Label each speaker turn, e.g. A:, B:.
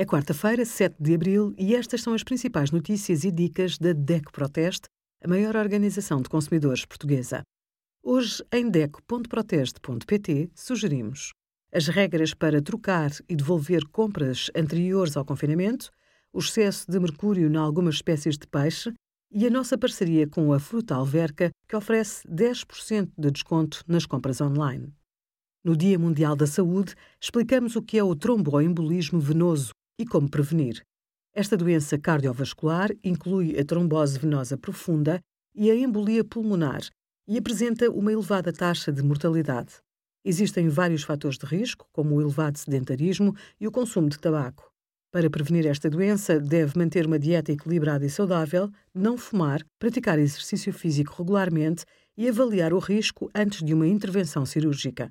A: É quarta-feira, 7 de abril, e estas são as principais notícias e dicas da DECO Proteste, a maior organização de consumidores portuguesa. Hoje, em DECO.proteste.pt, sugerimos as regras para trocar e devolver compras anteriores ao confinamento, o excesso de mercúrio em algumas espécies de peixe e a nossa parceria com a Fruta Alverca, que oferece 10% de desconto nas compras online. No Dia Mundial da Saúde, explicamos o que é o tromboembolismo venoso e como prevenir. Esta doença cardiovascular inclui a trombose venosa profunda e a embolia pulmonar e apresenta uma elevada taxa de mortalidade. Existem vários fatores de risco, como o elevado sedentarismo e o consumo de tabaco. Para prevenir esta doença, deve manter uma dieta equilibrada e saudável, não fumar, praticar exercício físico regularmente e avaliar o risco antes de uma intervenção cirúrgica.